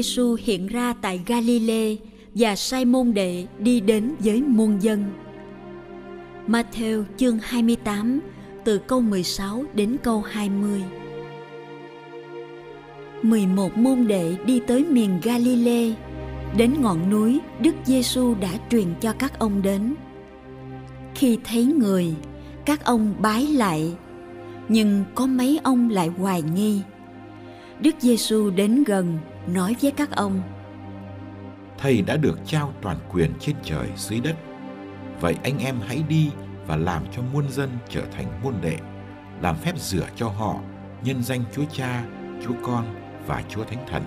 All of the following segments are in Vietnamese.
Giêsu hiện ra tại Galilee và sai môn đệ đi đến với muôn dân. Matthew chương 28 từ câu 16 đến câu 20. 11 môn đệ đi tới miền Galilee, đến ngọn núi Đức Giêsu đã truyền cho các ông đến. Khi thấy người, các ông bái lại, nhưng có mấy ông lại hoài nghi. Đức Giêsu đến gần nói với các ông Thầy đã được trao toàn quyền trên trời dưới đất. Vậy anh em hãy đi và làm cho muôn dân trở thành môn đệ, làm phép rửa cho họ nhân danh Chúa Cha, Chúa Con và Chúa Thánh Thần.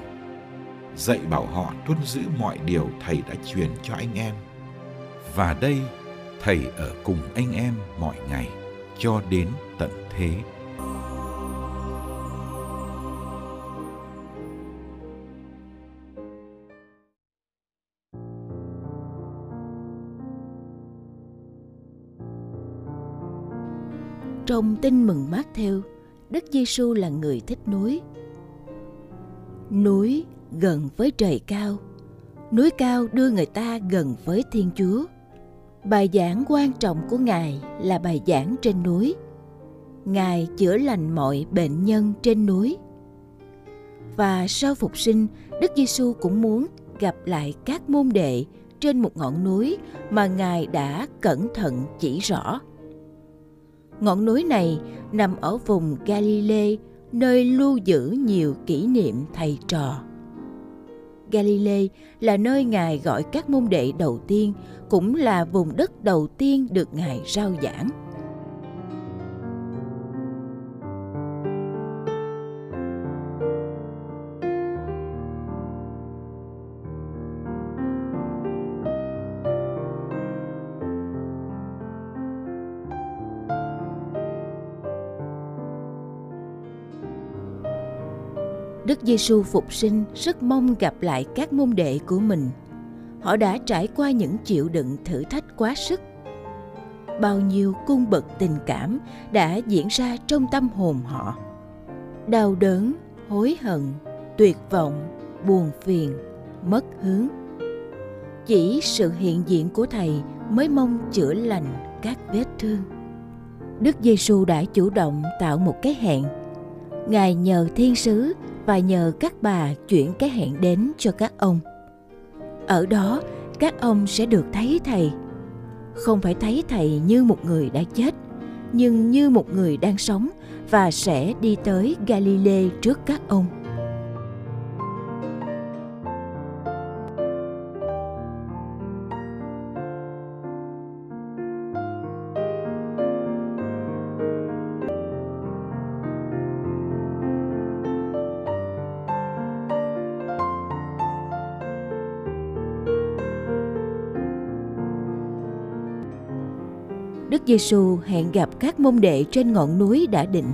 Dạy bảo họ tuân giữ mọi điều thầy đã truyền cho anh em. Và đây, thầy ở cùng anh em mọi ngày cho đến tận thế. Trong tin mừng mát theo, Đức Giêsu là người thích núi. Núi gần với trời cao, núi cao đưa người ta gần với Thiên Chúa. Bài giảng quan trọng của Ngài là bài giảng trên núi. Ngài chữa lành mọi bệnh nhân trên núi. Và sau phục sinh, Đức Giêsu cũng muốn gặp lại các môn đệ trên một ngọn núi mà Ngài đã cẩn thận chỉ rõ. Ngọn núi này nằm ở vùng Galilee, nơi lưu giữ nhiều kỷ niệm thầy trò. Galilee là nơi Ngài gọi các môn đệ đầu tiên, cũng là vùng đất đầu tiên được Ngài rao giảng. Giêsu phục sinh rất mong gặp lại các môn đệ của mình. Họ đã trải qua những chịu đựng thử thách quá sức. Bao nhiêu cung bậc tình cảm đã diễn ra trong tâm hồn họ. Đau đớn, hối hận, tuyệt vọng, buồn phiền, mất hướng. Chỉ sự hiện diện của Thầy mới mong chữa lành các vết thương. Đức Giêsu đã chủ động tạo một cái hẹn. Ngài nhờ thiên sứ và nhờ các bà chuyển cái hẹn đến cho các ông. Ở đó, các ông sẽ được thấy thầy. Không phải thấy thầy như một người đã chết, nhưng như một người đang sống và sẽ đi tới Galilee trước các ông. Đức Giêsu hẹn gặp các môn đệ trên ngọn núi đã định.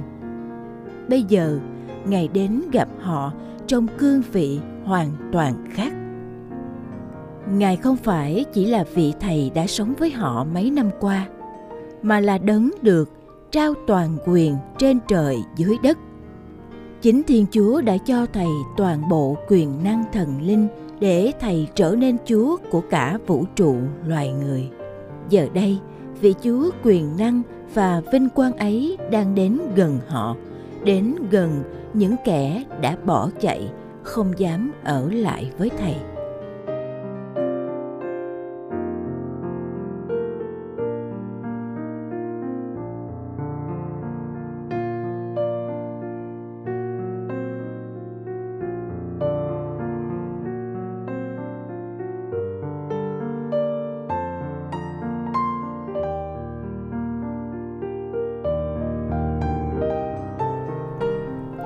Bây giờ, Ngài đến gặp họ trong cương vị hoàn toàn khác. Ngài không phải chỉ là vị thầy đã sống với họ mấy năm qua, mà là đấng được trao toàn quyền trên trời dưới đất. Chính Thiên Chúa đã cho thầy toàn bộ quyền năng thần linh để thầy trở nên Chúa của cả vũ trụ loài người. Giờ đây, vị Chúa quyền năng và vinh quang ấy đang đến gần họ, đến gần những kẻ đã bỏ chạy, không dám ở lại với thầy.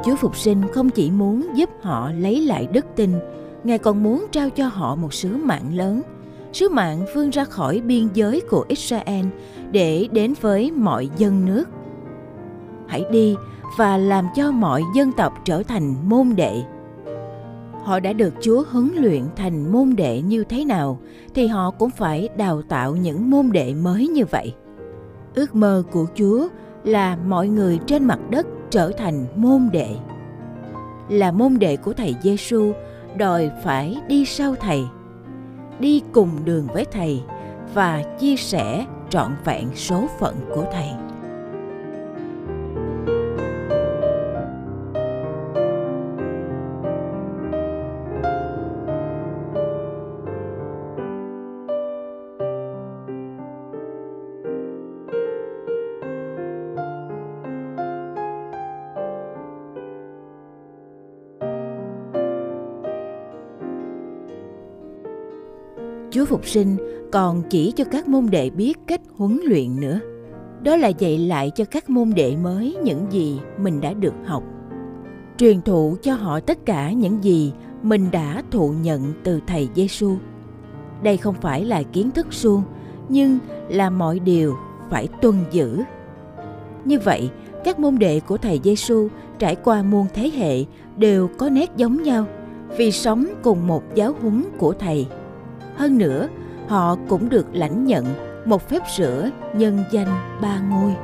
Chúa Phục sinh không chỉ muốn giúp họ lấy lại đức tin, Ngài còn muốn trao cho họ một sứ mạng lớn, sứ mạng vươn ra khỏi biên giới của Israel để đến với mọi dân nước. Hãy đi và làm cho mọi dân tộc trở thành môn đệ. Họ đã được Chúa huấn luyện thành môn đệ như thế nào thì họ cũng phải đào tạo những môn đệ mới như vậy. Ước mơ của Chúa là mọi người trên mặt đất trở thành môn đệ. Là môn đệ của thầy Giêsu đòi phải đi sau thầy, đi cùng đường với thầy và chia sẻ trọn vẹn số phận của thầy. Chúa Phục sinh còn chỉ cho các môn đệ biết cách huấn luyện nữa. Đó là dạy lại cho các môn đệ mới những gì mình đã được học. Truyền thụ cho họ tất cả những gì mình đã thụ nhận từ thầy Giêsu. Đây không phải là kiến thức suông, nhưng là mọi điều phải tuân giữ. Như vậy, các môn đệ của thầy Giêsu trải qua muôn thế hệ đều có nét giống nhau vì sống cùng một giáo huấn của thầy hơn nữa, họ cũng được lãnh nhận một phép rửa nhân danh ba ngôi.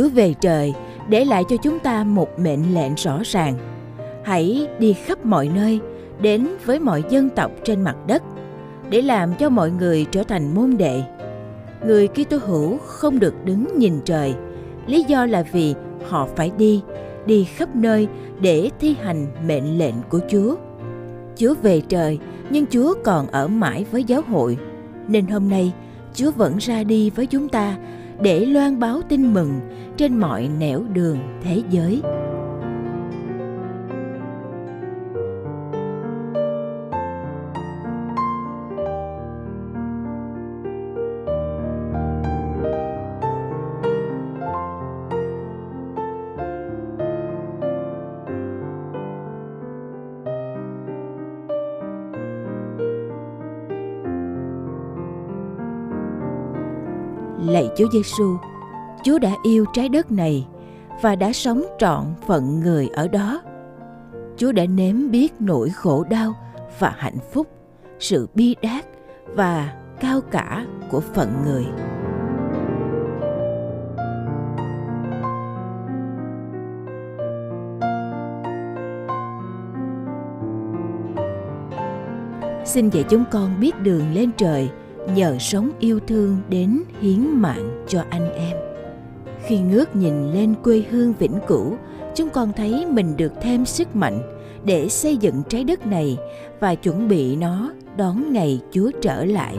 Chúa về trời để lại cho chúng ta một mệnh lệnh rõ ràng. Hãy đi khắp mọi nơi, đến với mọi dân tộc trên mặt đất để làm cho mọi người trở thành môn đệ. Người Kitô hữu không được đứng nhìn trời, lý do là vì họ phải đi, đi khắp nơi để thi hành mệnh lệnh của Chúa. Chúa về trời, nhưng Chúa còn ở mãi với giáo hội, nên hôm nay Chúa vẫn ra đi với chúng ta để loan báo tin mừng trên mọi nẻo đường thế giới. Lạy Chúa Giêsu, Chúa đã yêu trái đất này và đã sống trọn phận người ở đó. Chúa đã nếm biết nỗi khổ đau và hạnh phúc, sự bi đát và cao cả của phận người. Xin dạy chúng con biết đường lên trời nhờ sống yêu thương đến hiến mạng cho anh em. Khi ngước nhìn lên quê hương vĩnh cửu, chúng con thấy mình được thêm sức mạnh để xây dựng trái đất này và chuẩn bị nó đón ngày chúa trở lại.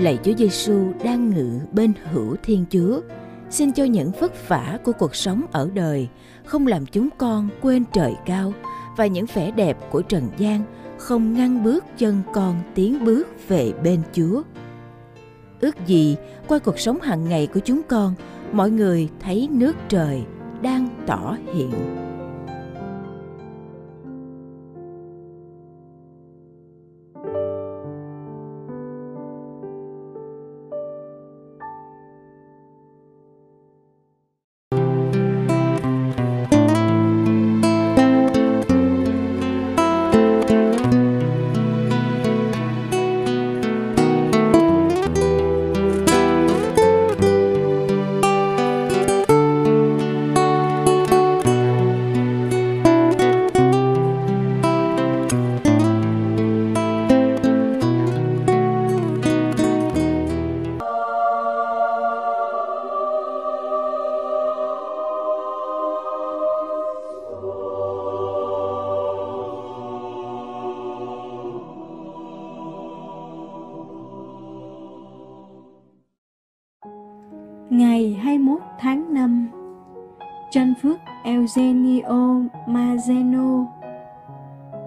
Lạy Chúa Giêsu đang ngự bên hữu Thiên Chúa xin cho những vất vả của cuộc sống ở đời không làm chúng con quên trời cao và những vẻ đẹp của trần gian không ngăn bước chân con tiến bước về bên Chúa. Ước gì qua cuộc sống hàng ngày của chúng con, mọi người thấy nước trời đang tỏ hiện. Eugenio Mazeno,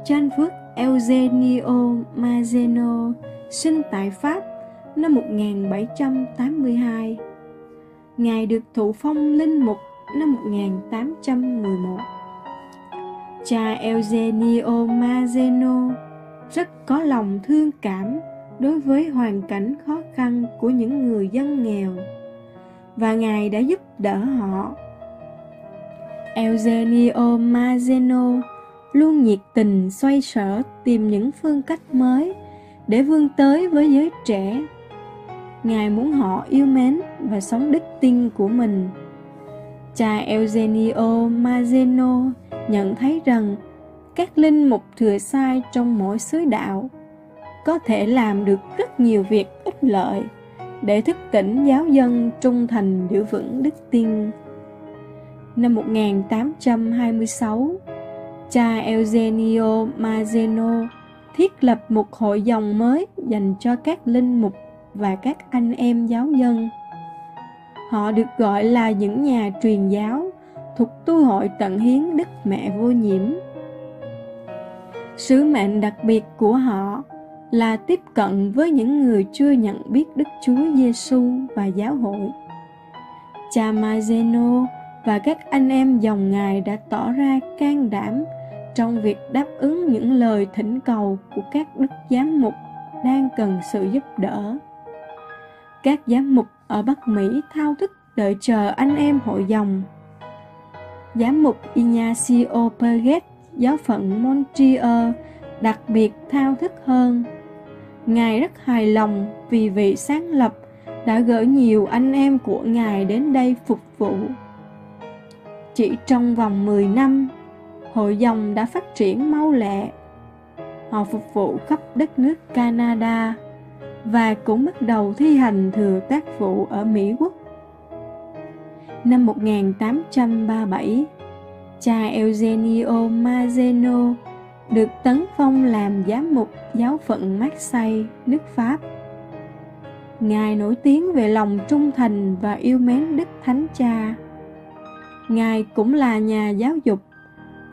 Chân Phước Eugenio Mazeno, sinh tại Pháp năm 1782. Ngài được thụ phong linh mục năm 1811. Cha Eugenio Mazeno rất có lòng thương cảm đối với hoàn cảnh khó khăn của những người dân nghèo và Ngài đã giúp đỡ họ. Eugenio Mazzeno luôn nhiệt tình xoay sở tìm những phương cách mới để vươn tới với giới trẻ. Ngài muốn họ yêu mến và sống đức tin của mình. Cha Eugenio Mazzeno nhận thấy rằng các linh mục thừa sai trong mỗi xứ đạo có thể làm được rất nhiều việc ích lợi để thức tỉnh giáo dân trung thành giữ vững đức tin. Năm 1826, cha Eugenio Mazeno thiết lập một hội dòng mới dành cho các linh mục và các anh em giáo dân. Họ được gọi là những nhà truyền giáo thuộc tu hội tận hiến Đức Mẹ Vô Nhiễm. Sứ mệnh đặc biệt của họ là tiếp cận với những người chưa nhận biết Đức Chúa Giêsu và giáo hội. Cha Mazeno và các anh em dòng ngài đã tỏ ra can đảm trong việc đáp ứng những lời thỉnh cầu của các đức giám mục đang cần sự giúp đỡ. Các giám mục ở Bắc Mỹ thao thức đợi chờ anh em hội dòng. Giám mục Ignacio Perget, giáo phận Montreal, đặc biệt thao thức hơn. Ngài rất hài lòng vì vị sáng lập đã gửi nhiều anh em của Ngài đến đây phục vụ. Chỉ trong vòng 10 năm, hội dòng đã phát triển mau lẹ. Họ phục vụ khắp đất nước Canada và cũng bắt đầu thi hành thừa tác vụ ở Mỹ Quốc. Năm 1837, cha Eugenio Mazzeno được tấn phong làm giám mục giáo phận Marseille, nước Pháp. Ngài nổi tiếng về lòng trung thành và yêu mến Đức Thánh Cha. Ngài cũng là nhà giáo dục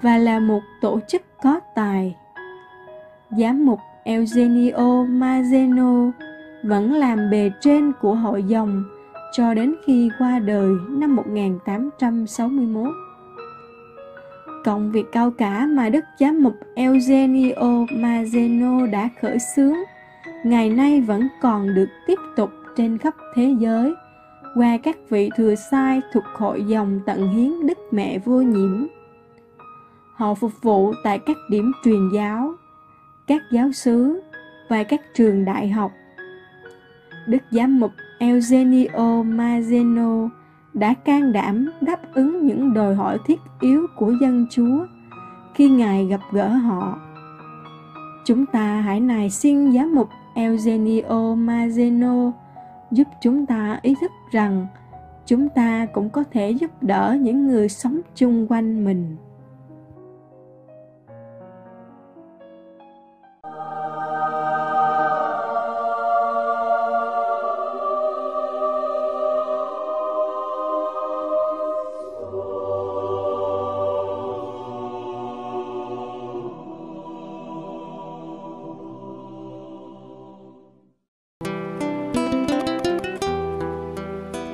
và là một tổ chức có tài. Giám mục Eugenio mazeno vẫn làm bề trên của hội dòng cho đến khi qua đời năm 1861. Cộng việc cao cả mà Đức Giám mục Eugenio Mazeno đã khởi xướng, ngày nay vẫn còn được tiếp tục trên khắp thế giới qua các vị thừa sai thuộc hội dòng tận hiến Đức Mẹ Vô Nhiễm. Họ phục vụ tại các điểm truyền giáo, các giáo xứ và các trường đại học. Đức Giám mục Eugenio Mazzeno đã can đảm đáp ứng những đòi hỏi thiết yếu của dân Chúa khi Ngài gặp gỡ họ. Chúng ta hãy nài xin giám mục Eugenio Mazzeno giúp chúng ta ý thức rằng chúng ta cũng có thể giúp đỡ những người sống chung quanh mình.